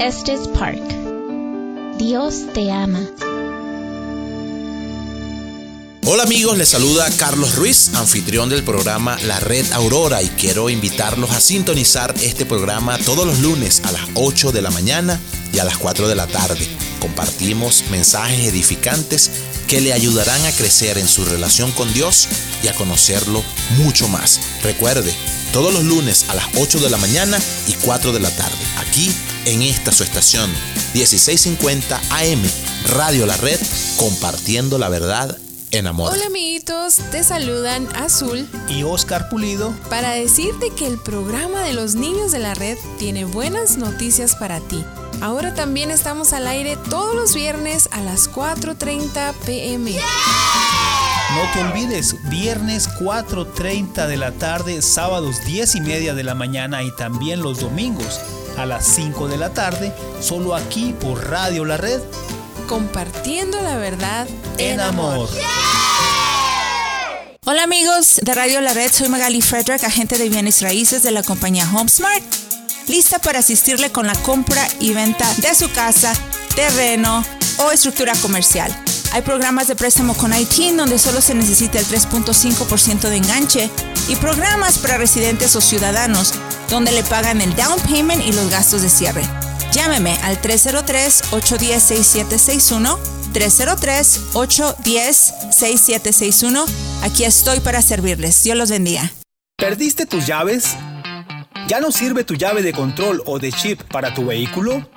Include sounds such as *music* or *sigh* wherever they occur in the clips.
Estes Park. Dios te ama. Hola amigos, les saluda Carlos Ruiz, anfitrión del programa La Red Aurora y quiero invitarlos a sintonizar este programa todos los lunes a las 8 de la mañana y a las 4 de la tarde. Compartimos mensajes edificantes que le ayudarán a crecer en su relación con Dios y a conocerlo mucho más. Recuerde, todos los lunes a las 8 de la mañana y 4 de la tarde, aquí en esta su estación 1650 AM, Radio La Red, compartiendo la verdad en amor. Hola amiguitos, te saludan Azul y Oscar Pulido para decirte que el programa de los niños de la red tiene buenas noticias para ti. Ahora también estamos al aire todos los viernes a las 4.30 pm. No te olvides, viernes 4.30 de la tarde, sábados 10 y media de la mañana y también los domingos a las 5 de la tarde, solo aquí por Radio La Red. Compartiendo la verdad en, amor. Hola amigos de Radio La Red, soy Magali Frederick, agente de bienes raíces de la compañía HomeSmart, lista para asistirle con la compra y venta de su casa, terreno o estructura comercial. Hay programas de préstamo con ITIN donde solo se necesita el 3.5% de enganche y programas para residentes o ciudadanos donde le pagan el down payment y los gastos de cierre. Llámeme al 303-810-6761. 303-810-6761. Aquí estoy para servirles. Dios los bendiga. ¿Perdiste tus llaves? ¿Ya no sirve tu llave de control o de chip para tu vehículo?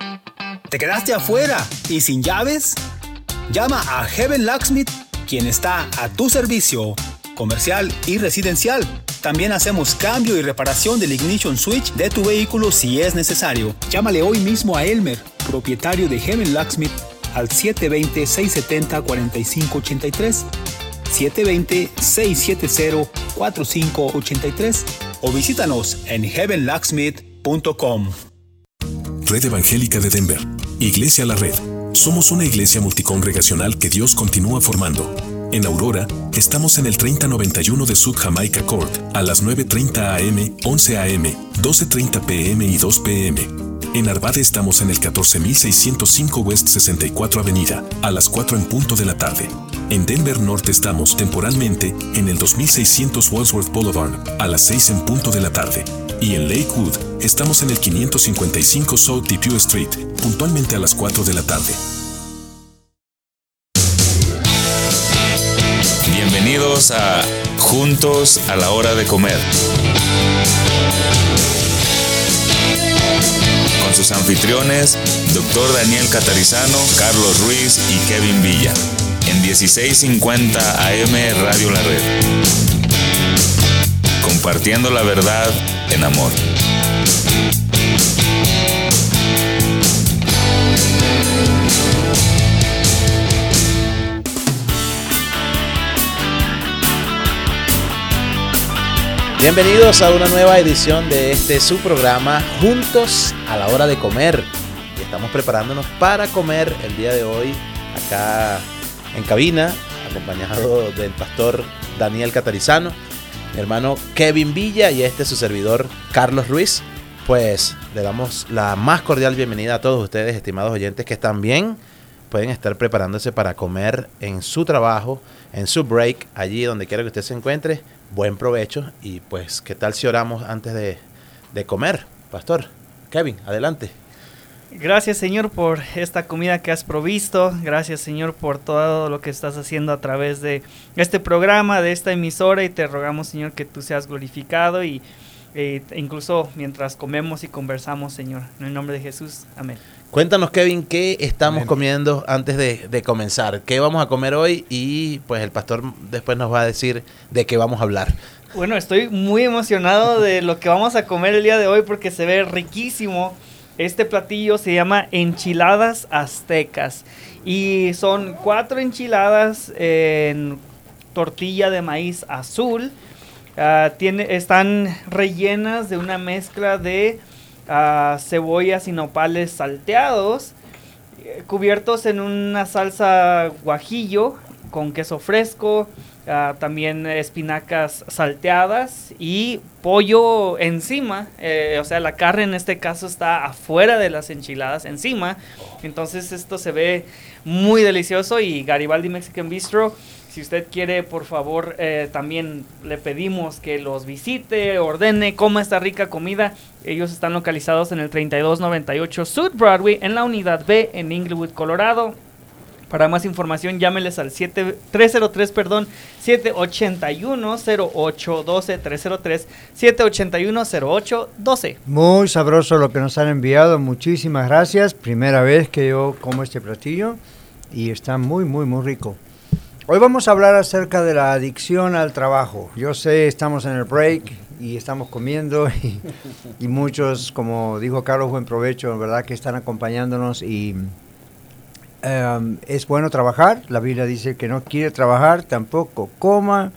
¿Te quedaste afuera y sin llaves? Llama a Heaven Locksmith, quien está a tu servicio, comercial y residencial también hacemos cambio y reparación del ignition switch de tu vehículo si es necesario. Llámale hoy mismo a Elmer, propietario de Heaven Locksmith, al 720-670-4583. 720-670-4583 o visítanos en heavenlocksmith.com. Red Evangélica de Denver, Iglesia La Red. Somos una iglesia multicongregacional que Dios continúa formando en Aurora, estamos en el 3091 de Sud Jamaica Court, a las 9.30 am, 11 am, 12.30 pm y 2 pm. En Arvada estamos en el 14605 West 64 Avenida, a las 4 en punto de la tarde. En Denver Norte estamos temporalmente en el 2600 Wadsworth Boulevard, a las 6 en punto de la tarde. Y en Lakewood estamos en el 555 South Depew Street, puntualmente a las 4 de la tarde. Bienvenidos a Juntos a la hora de comer. Con sus anfitriones, Dr. Daniel Catarizano, Carlos Ruiz y Kevin Villa. En 1650 AM Radio La Red. Compartiendo la verdad en amor. Bienvenidos a una nueva edición de este su programa Juntos a la hora de comer. Y estamos preparándonos para comer el día de hoy acá en cabina, acompañado del pastor Daniel Catarizano, mi hermano Kevin Villa y este su servidor Carlos Ruiz. Pues le damos la más cordial bienvenida a todos ustedes, estimados oyentes, que están bien, pueden estar preparándose para comer en su trabajo, en su break, allí donde quiera que usted se encuentre buen provecho y pues, ¿qué tal si oramos antes de, de comer? Pastor, Kevin, adelante. Gracias Señor por esta comida que has provisto. Gracias Señor por todo lo que estás haciendo a través de este programa, de esta emisora y te rogamos Señor que tú seas glorificado y e incluso mientras comemos y conversamos Señor. En el nombre de Jesús. Amén. Cuéntanos Kevin, ¿qué estamos comiendo antes de, de, comenzar? ¿Qué vamos a comer hoy? Y pues el pastor después nos va a decir de qué vamos a hablar. Bueno, estoy muy emocionado de lo que vamos a comer el día de hoy porque se ve riquísimo. Este platillo se llama enchiladas aztecas y son cuatro enchiladas en tortilla de maíz azul. Uh, tiene, están rellenas de una mezcla de uh, cebollas y nopales salteados, eh, cubiertos en una salsa guajillo con queso fresco, ah, también espinacas salteadas y pollo encima, eh, o sea, la carne en este caso está afuera de las enchiladas, encima. Entonces esto se ve muy delicioso y Garibaldi Mexican Bistro si usted quiere, por favor, eh, también le pedimos que los visite, ordene, coma esta rica comida. Ellos están localizados en el 3298 South Broadway, en la unidad B, en Inglewood, Colorado. Para más información, llámeles al 7, 303, perdón, 781-0812, 303 781-0812. Muy sabroso lo que nos han enviado, muchísimas gracias. Primera vez que yo como este platillo y está muy, muy, muy rico. Hoy vamos a hablar acerca de la adicción al trabajo. Yo sé, estamos en el break y estamos comiendo *laughs* y, muchos, como dijo Carlos, buen provecho, ¿verdad? Que están acompañándonos y em, es bueno trabajar. La Biblia dice que no quiere trabajar, tampoco coma.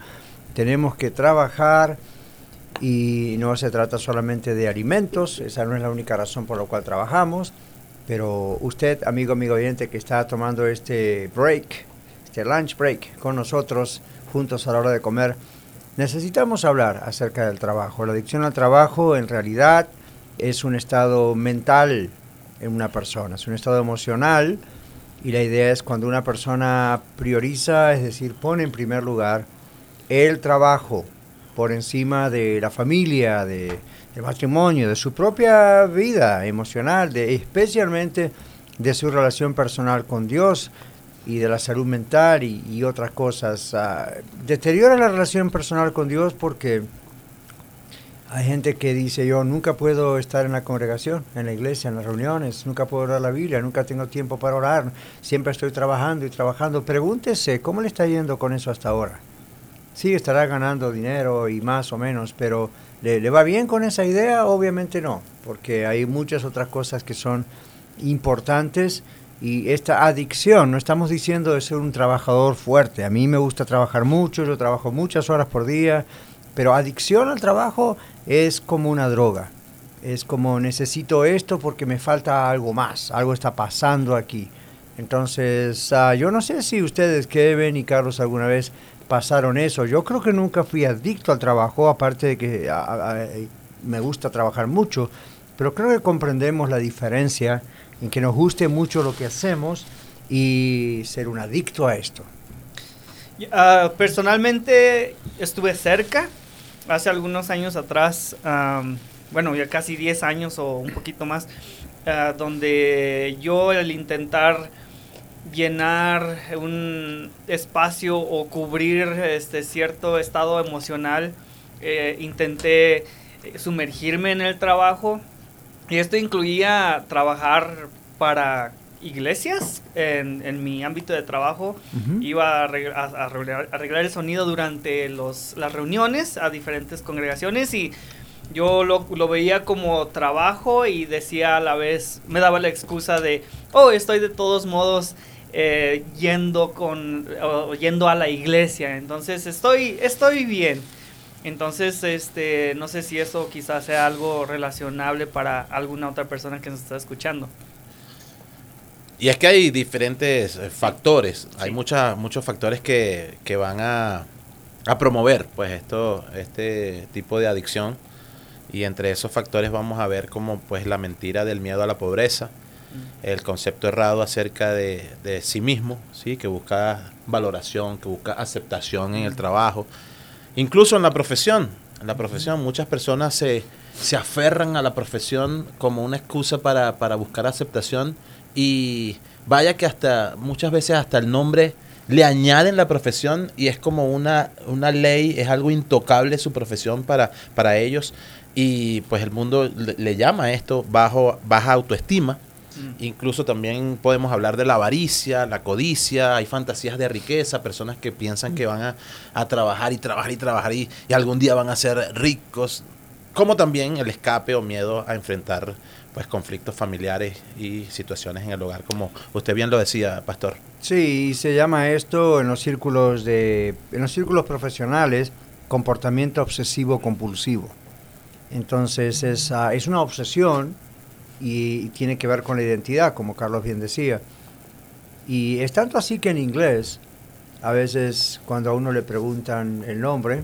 Tenemos que trabajar y no se trata solamente de alimentos, esa no es la única razón por la cual trabajamos. Pero usted, amigo, amigo oyente, que está tomando este break, este lunch break con nosotros, juntos a la hora de comer, necesitamos hablar acerca del trabajo. La adicción al trabajo en realidad es un estado mental en una persona, es un estado emocional y la idea es cuando una persona prioriza, es decir, pone en primer lugar el trabajo por encima de la familia, de, del matrimonio, de su propia vida emocional, de, especialmente de su relación personal con Dios, y de la salud mental y, otras cosas. Ah, deteriora la relación personal con Dios porque hay gente que dice yo nunca puedo estar en la congregación, en la iglesia, en las reuniones, nunca puedo orar la Biblia, nunca tengo tiempo para orar, siempre estoy trabajando y trabajando. Pregúntese, ¿cómo le está yendo con eso hasta ahora? Sí, estará ganando dinero y más o menos, pero ¿le, ¿le va bien con esa idea? Obviamente no, porque hay muchas otras cosas que son importantes y esta adicción, no estamos diciendo de ser un trabajador fuerte, a mí me gusta trabajar mucho, yo trabajo muchas horas por día, pero adicción al trabajo es como una droga, es como necesito esto porque me falta algo más, algo está pasando aquí. Entonces, ah, yo no sé si ustedes, Kevin y Carlos, alguna vez pasaron eso. Yo creo que nunca fui adicto al trabajo, aparte de que ah, ah, me gusta trabajar mucho, pero creo que comprendemos la diferencia en que nos guste mucho lo que hacemos y ser un adicto a esto. Ah, personalmente estuve cerca, hace algunos años atrás, bueno, ya casi 10 años o un poquito más, ah, donde yo el intentar llenar un espacio o cubrir este cierto estado emocional, eh, intenté sumergirme en el trabajo y esto incluía trabajar para iglesias en, mi ámbito de trabajo. Iba a, arreglar, el sonido durante los, las reuniones a diferentes congregaciones y yo lo, veía como trabajo y decía a la vez, me daba la excusa de, oh, estoy de todos modos eh, yendo, con, yendo a la iglesia, entonces estoy, estoy bien. Entonces, este, no sé si eso quizás sea algo relacionable para alguna otra persona que nos está escuchando. Y es que hay diferentes eh, factores, hay muchas, muchos factores que, que van a, a, promover pues esto, este tipo de adicción. Y entre esos factores vamos a ver como pues la mentira del miedo a la pobreza, mm. el concepto errado acerca de, de sí mismo, ¿sí? que busca valoración, que busca aceptación en el mm. trabajo Incluso en la profesión, en la profesión muchas personas se, se aferran a la profesión como una excusa para, para buscar aceptación. Y vaya que hasta muchas veces hasta el nombre le añaden la profesión y es como una, una ley, es algo intocable su profesión para, para ellos. Y pues el mundo le, llama esto bajo, baja autoestima Mm. Incluso también podemos hablar de la avaricia, la codicia, hay fantasías de riqueza, personas que piensan que van a, trabajar y trabajar y trabajar y, algún día van a ser ricos, como también el escape o miedo a enfrentar pues conflictos familiares y situaciones en el hogar, como usted bien lo decía, pastor. Sí, se llama esto en los círculos de en los círculos profesionales comportamiento obsesivo compulsivo. Entonces es, es una obsesión y, tiene que ver con la identidad, como Carlos bien decía. Y es tanto así que en inglés A veces cuando a uno le preguntan el nombre,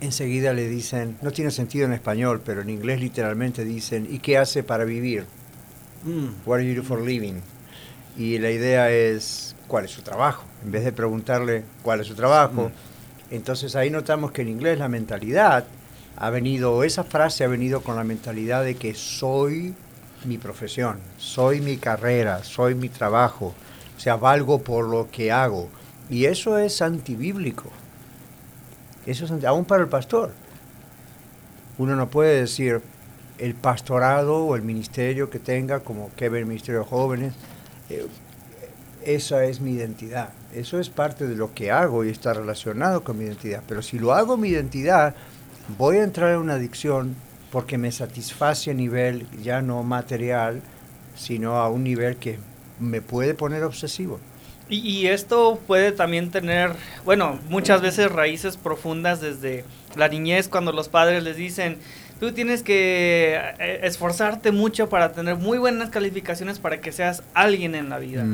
enseguida le dicen, no tiene sentido en español, pero en inglés literalmente dicen, ¿y qué hace para vivir? Mm, what do you do for living? Y la idea es, ¿cuál es su trabajo? En vez de preguntarle cuál es su trabajo. Mm. Entonces ahí notamos que en inglés la mentalidad ha venido, esa frase ha venido con la mentalidad de que soy mi profesión, soy mi carrera, soy mi trabajo, o sea, valgo por lo que hago. Y eso es antibíblico. Eso es aún para el pastor. Uno no puede decir el pastorado o el ministerio que tenga, como que el Ministerio de Jóvenes, eh, esa es mi identidad. Eso es parte de lo que hago y está relacionado con mi identidad. Pero si lo hago mi identidad, voy a entrar en una adicción porque me satisface a nivel ya no material, sino a un nivel que me puede poner obsesivo. Y, esto puede también tener, bueno, muchas veces raíces profundas desde la niñez, cuando los padres les dicen, tú tienes que eh, esforzarte mucho para tener muy buenas calificaciones para que seas alguien en la vida.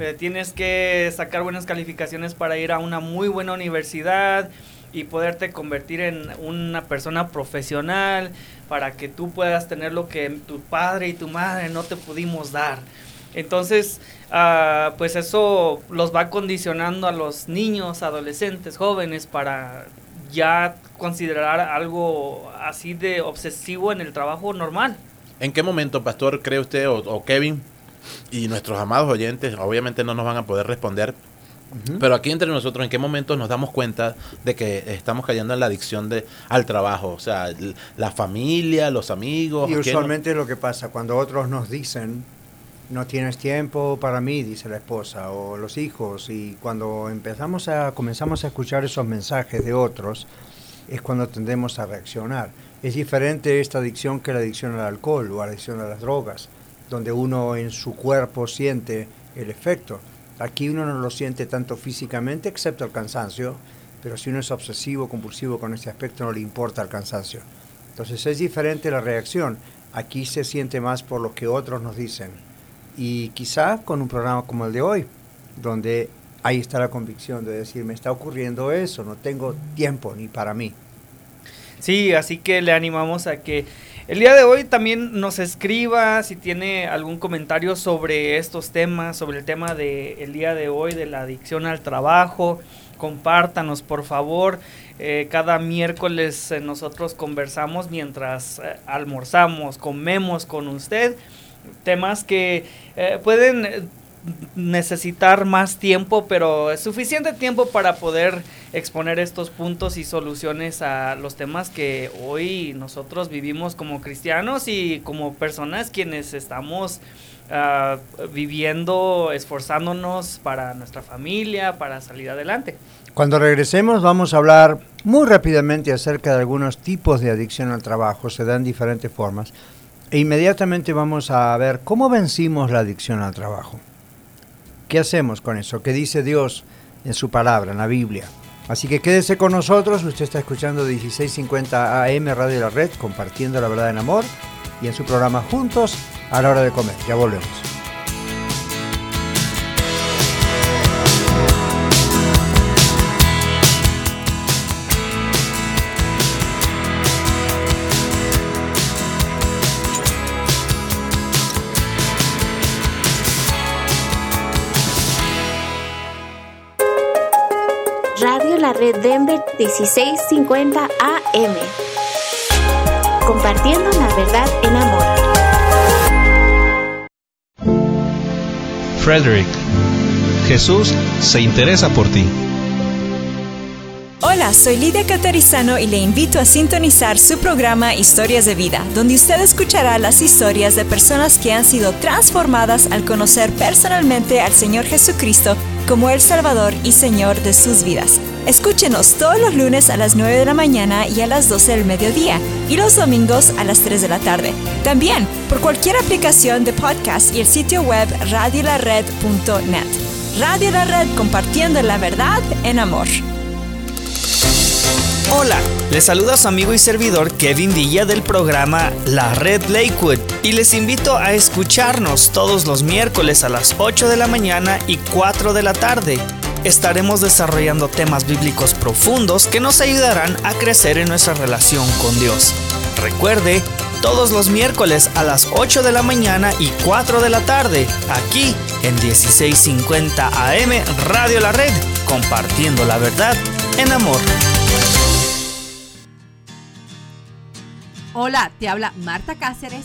Eh, tienes que sacar buenas calificaciones para ir a una muy buena universidad y poderte convertir en una persona profesional para que tú puedas tener lo que tu padre y tu madre no te pudimos dar. Entonces, uh, pues eso los va condicionando a los niños, adolescentes, jóvenes para ya considerar algo así de obsesivo en el trabajo normal. ¿En qué momento, pastor, cree usted o Kevin y nuestros amados oyentes, obviamente no nos van a poder responder, pero aquí entre nosotros, ¿en qué momento nos damos cuenta de que estamos cayendo en la adicción de, al trabajo? O sea, la familia, los amigos. Y usualmente es lo que pasa cuando otros nos dicen, no tienes tiempo para mí, dice la esposa, o los hijos, y cuando empezamos a, comenzamos a escuchar esos mensajes de otros, es cuando tendemos a reaccionar. Es diferente esta adicción que la adicción al alcohol o la adicción a las drogas, donde uno en su cuerpo siente el efecto Aquí uno no lo siente tanto físicamente, excepto el cansancio, pero si uno es obsesivo, compulsivo con este aspecto, no le importa el cansancio. Entonces es diferente la reacción. Aquí se siente más por lo que otros nos dicen. Y quizá con un programa como el de hoy, donde ahí está la convicción de decir, me está ocurriendo eso, no tengo tiempo ni para mí. Sí, así que le animamos a que el día de hoy también nos escriba si tiene algún comentario sobre estos temas, sobre el tema del día de hoy de la adicción al trabajo. Compártanos, por favor. Eh, cada miércoles eh, nosotros conversamos mientras eh, almorzamos, comemos con usted. Temas que pueden necesitar más tiempo, pero es suficiente tiempo para poder exponer estos puntos y soluciones a los temas que hoy nosotros vivimos como cristianos y como personas quienes estamos uh, viviendo, esforzándonos para nuestra familia, para salir adelante. Cuando regresemos vamos a hablar muy rápidamente acerca de algunos tipos de adicción al trabajo, se dan diferentes formas, e inmediatamente vamos a ver cómo vencimos la adicción al trabajo. ¿Qué hacemos con eso? ¿Qué dice Dios en su palabra, en la Biblia? Así que quédese con nosotros, usted está escuchando 1650 AM Radio La Red, compartiendo la verdad en amor y en su programa Juntos a la hora de comer. Ya volvemos. Red Denver 1650 AM. Compartiendo la verdad en amor. Frederick, Jesús se interesa por ti. Hola, soy Lidia Catarizano y le invito a sintonizar su programa Historias de Vida, donde usted escuchará las historias de personas que han sido transformadas al conocer personalmente al Señor Jesucristo como el Salvador y Señor de sus vidas. Escúchenos todos los lunes a las 9 de la mañana y a las 12 del mediodía y los domingos a las 3 de la tarde. También por cualquier aplicación de podcast y el sitio web radiolared.net. Radio La Red compartiendo la verdad en amor. Hola, les saluda su amigo y servidor Kevin Villa del programa La Red Lakewood y les invito a escucharnos todos los miércoles a las 8 de la mañana y 4 de la tarde estaremos desarrollando temas bíblicos profundos que nos ayudarán a crecer en nuestra relación con Dios. Recuerde, todos los miércoles a las 8 de la mañana y 4 de la tarde, aquí en 1650 AM Radio La Red, compartiendo la verdad en amor. Hola, te habla Marta Cáceres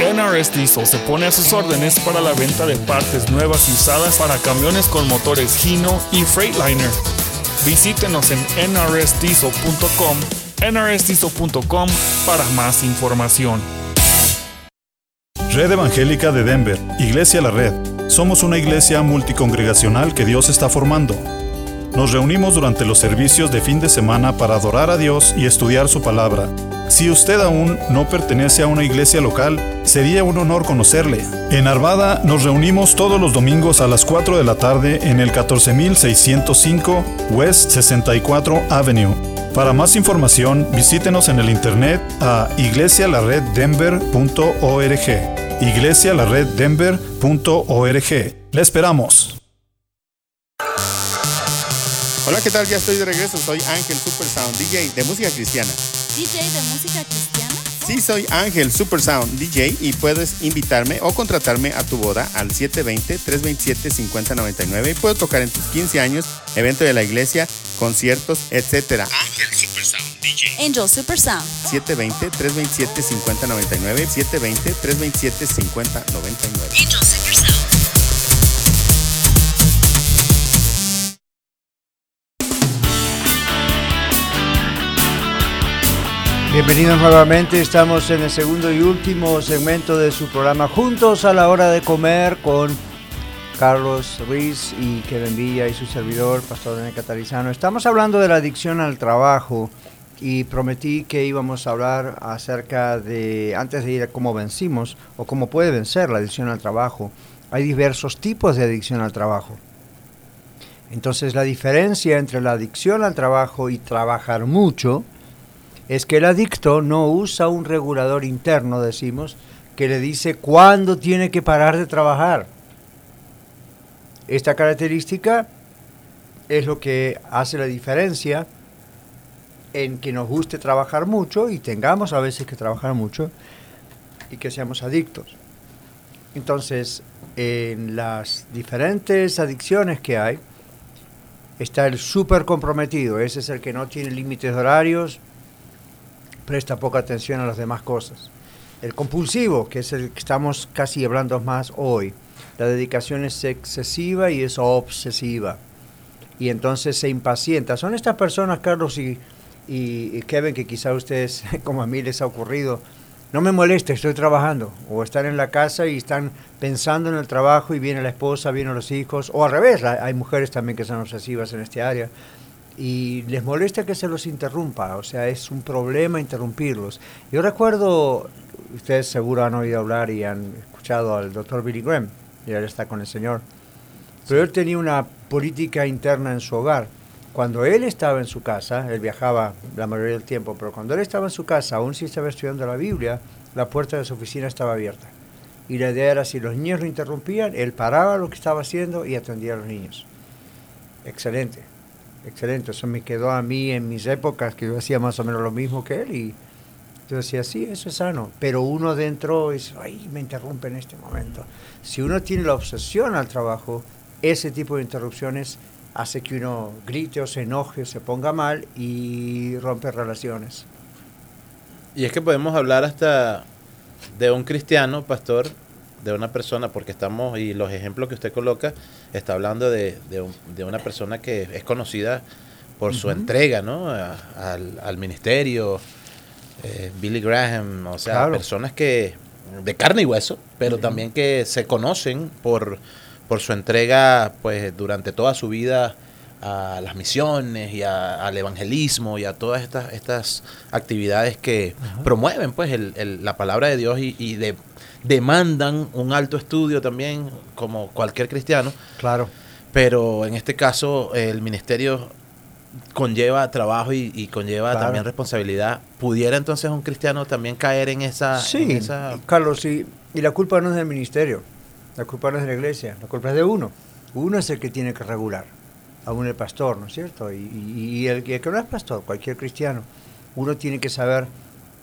NRS Diesel se pone a sus órdenes para la venta de partes nuevas y usadas para camiones con motores Hino y Freightliner. Visítenos en nrsdiesel.com, nrsdiesel.com para más información. Red Evangélica de Denver, Iglesia La Red. Somos una iglesia multicongregacional que Dios está formando. Nos reunimos durante los servicios de fin de semana para adorar a Dios y estudiar su palabra. Si usted aún no pertenece a una iglesia local, sería un honor conocerle. En Arvada nos reunimos todos los domingos a las 4 de la tarde en el 14605 West 64 Avenue. Para más información, visítenos en el internet a iglesialareddenver.org. iglesialareddenver.org. Le esperamos. Hola, ¿qué tal? Ya estoy de regreso. Soy Ángel Super Sound, DJ de música cristiana. DJ de música cristiana. Sí, soy Ángel Super Sound DJ y puedes invitarme o contratarme a tu boda al 720-327-5099 y puedo tocar en tus 15 años, evento de la iglesia, conciertos, etc. Ángel Super Sound DJ. Angel Super Sound. 720-327-5099. 720-327-5099. Angel Bienvenidos nuevamente, estamos en el segundo y último segmento de su programa Juntos a la hora de comer con Carlos Ruiz y Kevin Villa y su servidor, Pastor Daniel Catarizano. Estamos hablando de la adicción al trabajo y prometí que íbamos a hablar acerca de, antes de ir a cómo vencimos o cómo puede vencer la adicción al trabajo. Hay diversos tipos de adicción al trabajo. Entonces la diferencia entre la adicción al trabajo y trabajar mucho, es que el adicto no usa un regulador interno, decimos, que le dice cuándo tiene que parar de trabajar. Esta característica es lo que hace la diferencia en que nos guste trabajar mucho y tengamos a veces que trabajar mucho y que seamos adictos. Entonces, en las diferentes adicciones que hay, está el súper comprometido, ese es el que no tiene límites horarios, presta poca atención a las demás cosas. El compulsivo, que es el que estamos casi hablando más hoy, la dedicación es excesiva y es obsesiva. Y entonces se impacienta. Son estas personas, Carlos y, Kevin, que quizá a ustedes, *laughs* como a mí les ha ocurrido, no me moleste, estoy trabajando. O están en la casa y están pensando en el trabajo y viene la esposa, vienen los hijos. O al revés, hay mujeres también que son obsesivas en este área y les molesta que se los interrumpa, o sea, es un problema interrumpirlos. Yo recuerdo, ustedes seguro han oído hablar y han escuchado al doctor Billy Graham, y él está con el Señor, pero él tenía una política interna en su hogar. Cuando él estaba en su casa, él viajaba la mayoría del tiempo, pero cuando él estaba en su casa, aún si estaba estudiando la Biblia, la puerta de su oficina estaba abierta. Y la idea era, si los niños lo interrumpían, él paraba lo que estaba haciendo y atendía a los niños. Excelente. Excelente, eso me quedó a mí en mis épocas, que yo hacía más o menos lo mismo que él y yo decía, sí, eso es sano, pero uno dentro es, ay, me interrumpe en este momento. Si uno tiene la obsesión al trabajo, ese tipo de interrupciones hace que uno grite o se enoje o se ponga mal y rompe relaciones. Y es que podemos hablar hasta de un cristiano, pastor, de una persona, porque estamos, y los ejemplos que usted coloca, está hablando de, de, una persona que es conocida por su entrega ¿no? al, ministerio, eh, Billy Graham, o sea, personas que de carne y hueso, pero también que se conocen por, por su entrega pues durante toda su vida a las misiones y a- al evangelismo y a todas estas, estas actividades que promueven pues el- el- la palabra de Dios y, y de- demandan un alto estudio también como cualquier cristiano. Claro. Pero en este caso el ministerio conlleva trabajo y, y conlleva Claro. también responsabilidad. ¿Pudiera entonces un cristiano también caer en esa... en Sí, esa- Carlos, y, y la culpa no es del ministerio, la culpa no es de la iglesia, la culpa es de uno. Uno es el que tiene que regular, aún el pastor, ¿no es cierto? Y, y- y el, y el que no es pastor, cualquier cristiano, uno tiene que saber,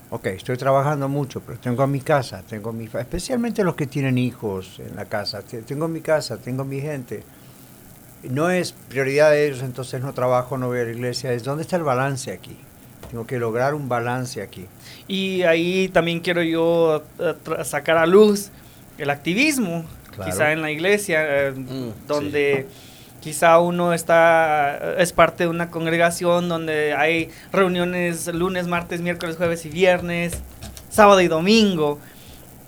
ok, estoy trabajando mucho, pero tengo mi casa, tengo mi especialmente los que tienen hijos en la casa, te- tengo mi casa, tengo mi gente. No es prioridad de ellos, entonces no trabajo, no voy a la iglesia, es dónde está el balance aquí. Tengo que lograr un balance aquí. Y ahí también quiero yo eh, sacar a luz el activismo, Claro. quizá en la iglesia, eh, donde quizá uno está, es parte de una congregación donde hay reuniones lunes, martes, miércoles, jueves y viernes, sábado y domingo.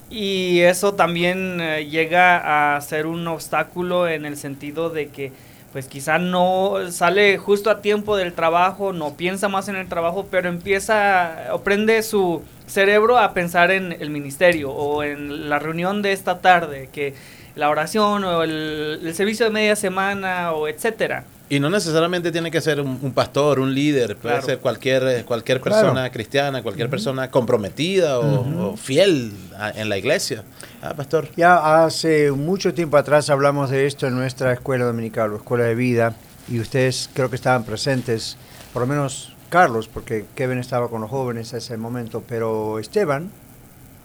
Y eso también eh, llega a ser un obstáculo en el sentido de que pues quizá no sale justo a tiempo del trabajo, no piensa más en el trabajo, pero empieza o prende su cerebro a pensar en el ministerio o en la reunión de esta tarde, que la oración o el, el servicio de media semana o etcétera. Y no necesariamente tiene que ser un, un pastor, un líder, puede Claro. ser cualquier, eh, cualquier Claro. persona cristiana, cualquier persona comprometida o, Ujú. o fiel a- en la iglesia. Ah, pastor. Ya hace mucho tiempo atrás hablamos de esto en nuestra escuela dominical o escuela de vida y ustedes creo que estaban presentes, por lo menos Carlos, porque Kevin estaba con los jóvenes a ese momento, pero Esteban,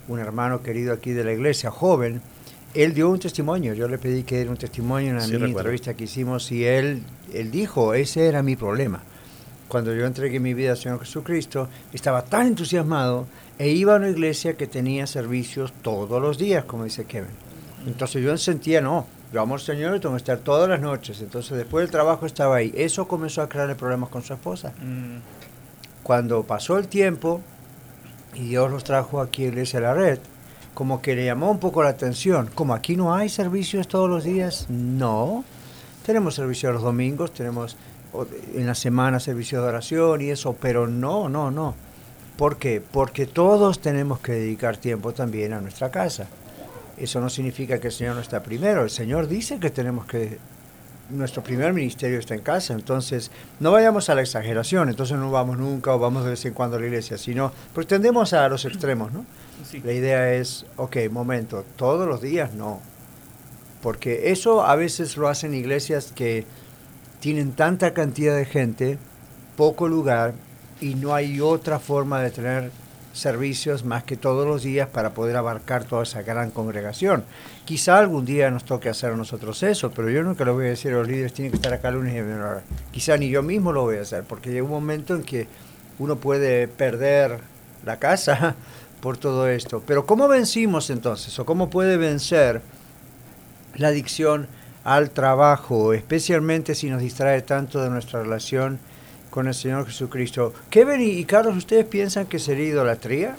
un hermano querido aquí de la iglesia, joven, él dio un testimonio. Yo le pedí que diera un testimonio en la Sí, mini recuerdo. entrevista que hicimos y él, él dijo, ese era mi problema. Cuando yo entregué mi vida al Señor Jesucristo, estaba tan entusiasmado e iba a una iglesia que tenía servicios todos los días, como dice Kevin. Entonces yo sentía, no, yo amo al Señor y tengo que estar todas las noches. Entonces después del trabajo estaba ahí. Eso comenzó a crearle problemas con su esposa. Cuando pasó el tiempo y Dios los trajo aquí a Iglesia de la Red, como que le llamó un poco la atención. Como aquí no hay servicios todos los días, no. Tenemos servicios los domingos, tenemos en la semana servicios de oración y eso, pero no, no, no. ¿Por qué? Porque todos tenemos que dedicar tiempo también a nuestra casa. Eso no significa que el Señor no está primero. El Señor dice que tenemos que nuestro primer ministerio está en casa, entonces no vayamos a la exageración, entonces no vamos nunca o vamos de vez en cuando a la iglesia, sino pues tendemos a los extremos, ¿no? La idea es, ok, momento, todos los días no, porque eso a veces lo hacen iglesias que tienen tanta cantidad de gente, poco lugar y no hay otra forma de tener servicios más que todos los días para poder abarcar toda esa gran congregación. Quizá algún día nos toque hacer a nosotros eso, pero yo nunca lo voy a decir a los líderes, tienen que estar acá lunes y ahora. Quizá ni yo mismo lo voy a hacer, porque llega un momento en que uno puede perder la casa *laughs* por todo esto. Pero ¿cómo vencimos entonces? ¿O cómo puede vencer la adicción al trabajo, especialmente si nos distrae tanto de nuestra relación con el Señor Jesucristo? Kevin y Carlos, ¿ustedes piensan que sería idolatría?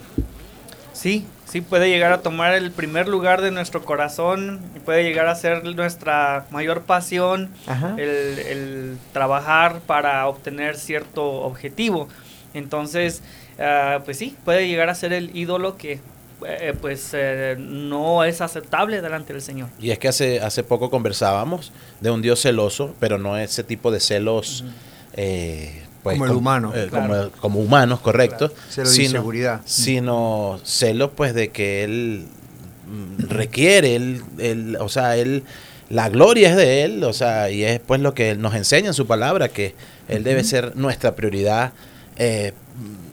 Sí, sí puede llegar a tomar el primer lugar de nuestro corazón, puede llegar a ser nuestra mayor pasión, el, el trabajar para obtener cierto objetivo. Entonces, ah, pues sí, puede llegar a ser el ídolo que eh, pues eh, no es aceptable delante del Señor. Y es que hace, hace poco conversábamos de un Dios celoso, pero no ese tipo de celos. eh, pues, Como el humano. eh, Claro. como, como humanos, correcto. Celo de inseguridad. Sino celos, pues, de que Él mm, requiere, él, él, o sea, Él. La gloria es de Él, o sea, y es pues lo que Él nos enseña en su palabra, que Él debe ser nuestra prioridad eh,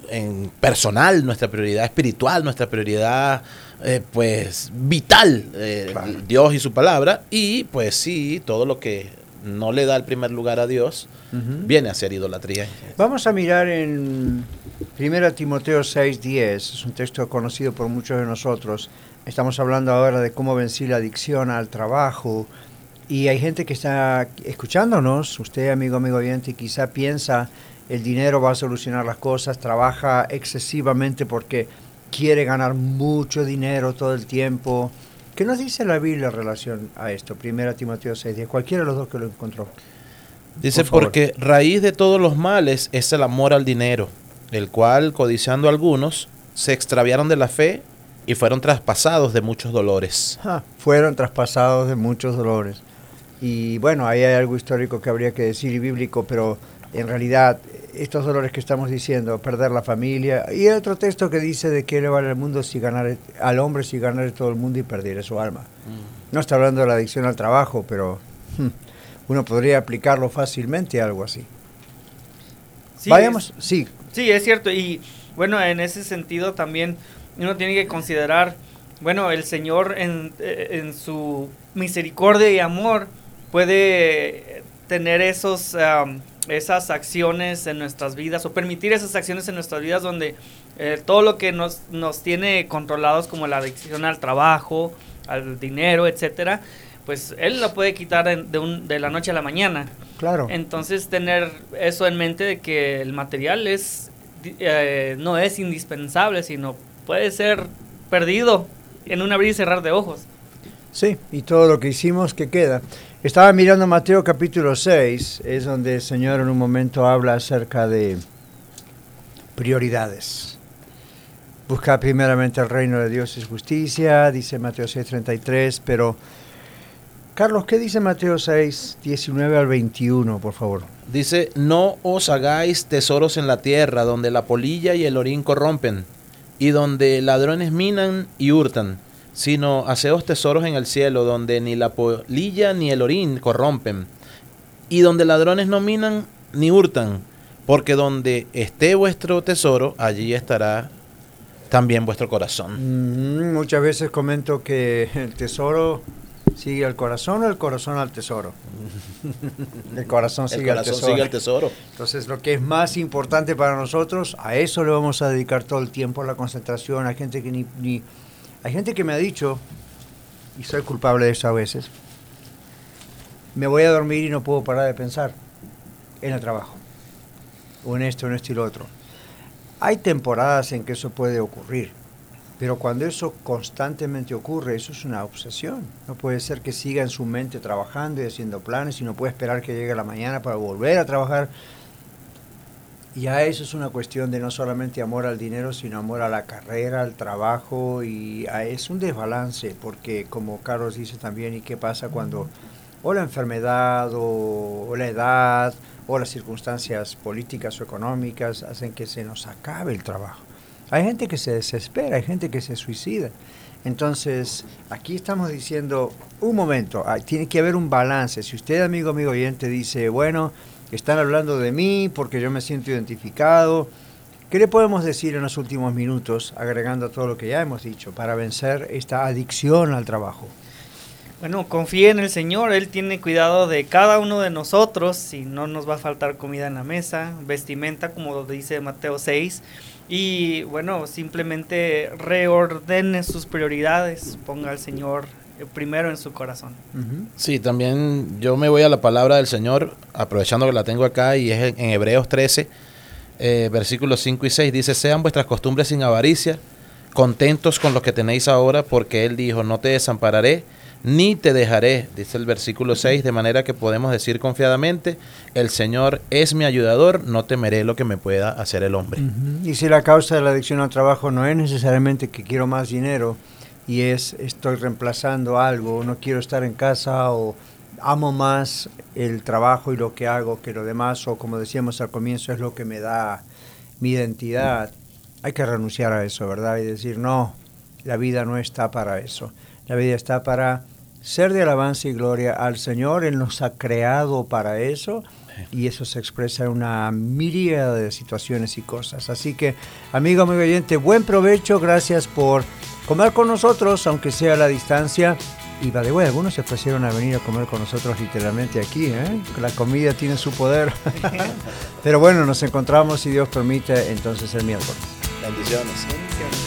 en personal, nuestra prioridad espiritual, nuestra prioridad eh, pues vital, eh, Dios y su palabra, y pues sí, todo lo que no le da el primer lugar a Dios viene a ser idolatría. Vamos a mirar en 1 Timoteo 6:10, es un texto conocido por muchos de nosotros. Estamos hablando ahora de cómo vencer la adicción al trabajo. Y hay gente que está escuchándonos, usted amigo, amigo oyente, quizá piensa el dinero va a solucionar las cosas, trabaja excesivamente porque quiere ganar mucho dinero todo el tiempo. ¿Qué nos dice la Biblia en relación a esto? 1 Timoteo 6:10, cualquiera de los dos que lo encontró. Dice, Por porque raíz de todos los males es el amor al dinero, el cual, codiciando algunos, se extraviaron de la fe y fueron traspasados de muchos dolores. Ah, fueron traspasados de muchos dolores. Y bueno, ahí hay algo histórico que habría que decir y bíblico, pero en realidad estos dolores que estamos diciendo, perder la familia, y hay otro texto que dice de que le vale al mundo si ganar al hombre si ganar todo el mundo y perdiera su alma. No está hablando de la adicción al trabajo, pero hmm, uno podría aplicarlo fácilmente a algo así. Sí, Vayamos, es- sí, Sí, es cierto. Y bueno, en ese sentido también uno tiene que considerar, bueno, el Señor en, eh, en su misericordia y amor puede tener esos, esas acciones en nuestras vidas o permitir esas acciones en nuestras vidas donde eh, todo lo que nos, nos tiene controlados como la adicción al trabajo, al dinero, etcétera, pues Él la puede quitar en- de, un- de la noche a la mañana. claro. Entonces tener eso en mente de que el material es eh, no es indispensable, sino puede ser perdido en un abrir y cerrar de ojos. Sí, y todo lo que hicimos que queda. Estaba mirando Mateo capítulo 6, es donde el Señor en un momento habla acerca de prioridades. Buscar primeramente el reino de Dios y justicia, dice Mateo 6:33, pero Carlos, ¿qué dice Mateo 6, 19 al 21, por favor? Dice, no os hagáis tesoros en la tierra, donde la polilla y el orín corrompen, y donde ladrones minan y hurtan, sino haceos tesoros en el cielo, donde ni la polilla ni el orín corrompen, y donde ladrones no minan ni hurtan, porque donde esté vuestro tesoro, allí estará también vuestro corazón. Mm, muchas veces comento que el tesoro sigue al corazón o el corazón al tesoro. *laughs* El corazón El sigue al corazón tesoro. sigue al tesoro. Entonces, lo que es más importante para nosotros, a eso le vamos a dedicar todo el tiempo, la concentración. Hay gente que ni, ni- hay gente que me ha dicho, y soy culpable de eso a veces, me voy a dormir y no puedo parar de pensar en el trabajo, o en esto, en esto y lo otro. Hay temporadas en que eso puede ocurrir, pero cuando eso constantemente ocurre, eso es una obsesión. No puede ser que siga en su mente trabajando y haciendo planes y no puede esperar que llegue la mañana para volver a trabajar. Y a eso es una cuestión de no solamente amor al dinero, sino amor a la carrera, al trabajo, y a- es un desbalance, porque como Carlos dice también, ¿y qué pasa cuando o la enfermedad, o, o la edad, o las circunstancias políticas o económicas hacen que se nos acabe el trabajo? Hay gente que se desespera, hay gente que se suicida. Entonces, aquí estamos diciendo, un momento, ah, tiene que haber un balance. Si usted, amigo, amigo oyente, dice, bueno, están hablando de mí porque yo me siento identificado, ¿qué le podemos decir en los últimos minutos, agregando todo lo que ya hemos dicho, para vencer esta adicción al trabajo? Bueno, confíe en el Señor, Él tiene cuidado de cada uno de nosotros y no nos va a faltar comida en la mesa, vestimenta, como dice Mateo 6. Y bueno, simplemente reordene sus prioridades, ponga al Señor primero en su corazón. Sí, también yo me voy a la palabra del Señor, aprovechando que la tengo acá, y es en, Hebreos 13, eh, versículos 5 y 6. Dice, sean vuestras costumbres sin avaricia, contentos con lo que tenéis ahora, porque Él dijo, no te desampararé, ni te dejaré, dice el versículo 6, de manera que podemos decir confiadamente, el Señor es mi ayudador, no temeré lo que me pueda hacer el hombre. Y si la causa de la adicción al trabajo no es necesariamente que quiero más dinero y es estoy reemplazando algo, no quiero estar en casa o amo más el trabajo y lo que hago que lo demás o como decíamos al comienzo es lo que me da mi identidad, hay que renunciar a eso, ¿verdad? Y decir, no, la vida no está para eso. La vida está para ser de alabanza y gloria al Señor. Él nos ha creado para eso y eso se expresa en una miríada de situaciones y cosas. Así que, amigo, amigo oyente, buen provecho. Gracias por comer con nosotros, aunque sea a la distancia. Y vale, bueno, algunos se ofrecieron a venir a comer con nosotros literalmente aquí. ¿eh? La comida tiene su poder. *laughs* Pero bueno, nos encontramos, si Dios permite, entonces el miércoles. Bendiciones. Bendiciones.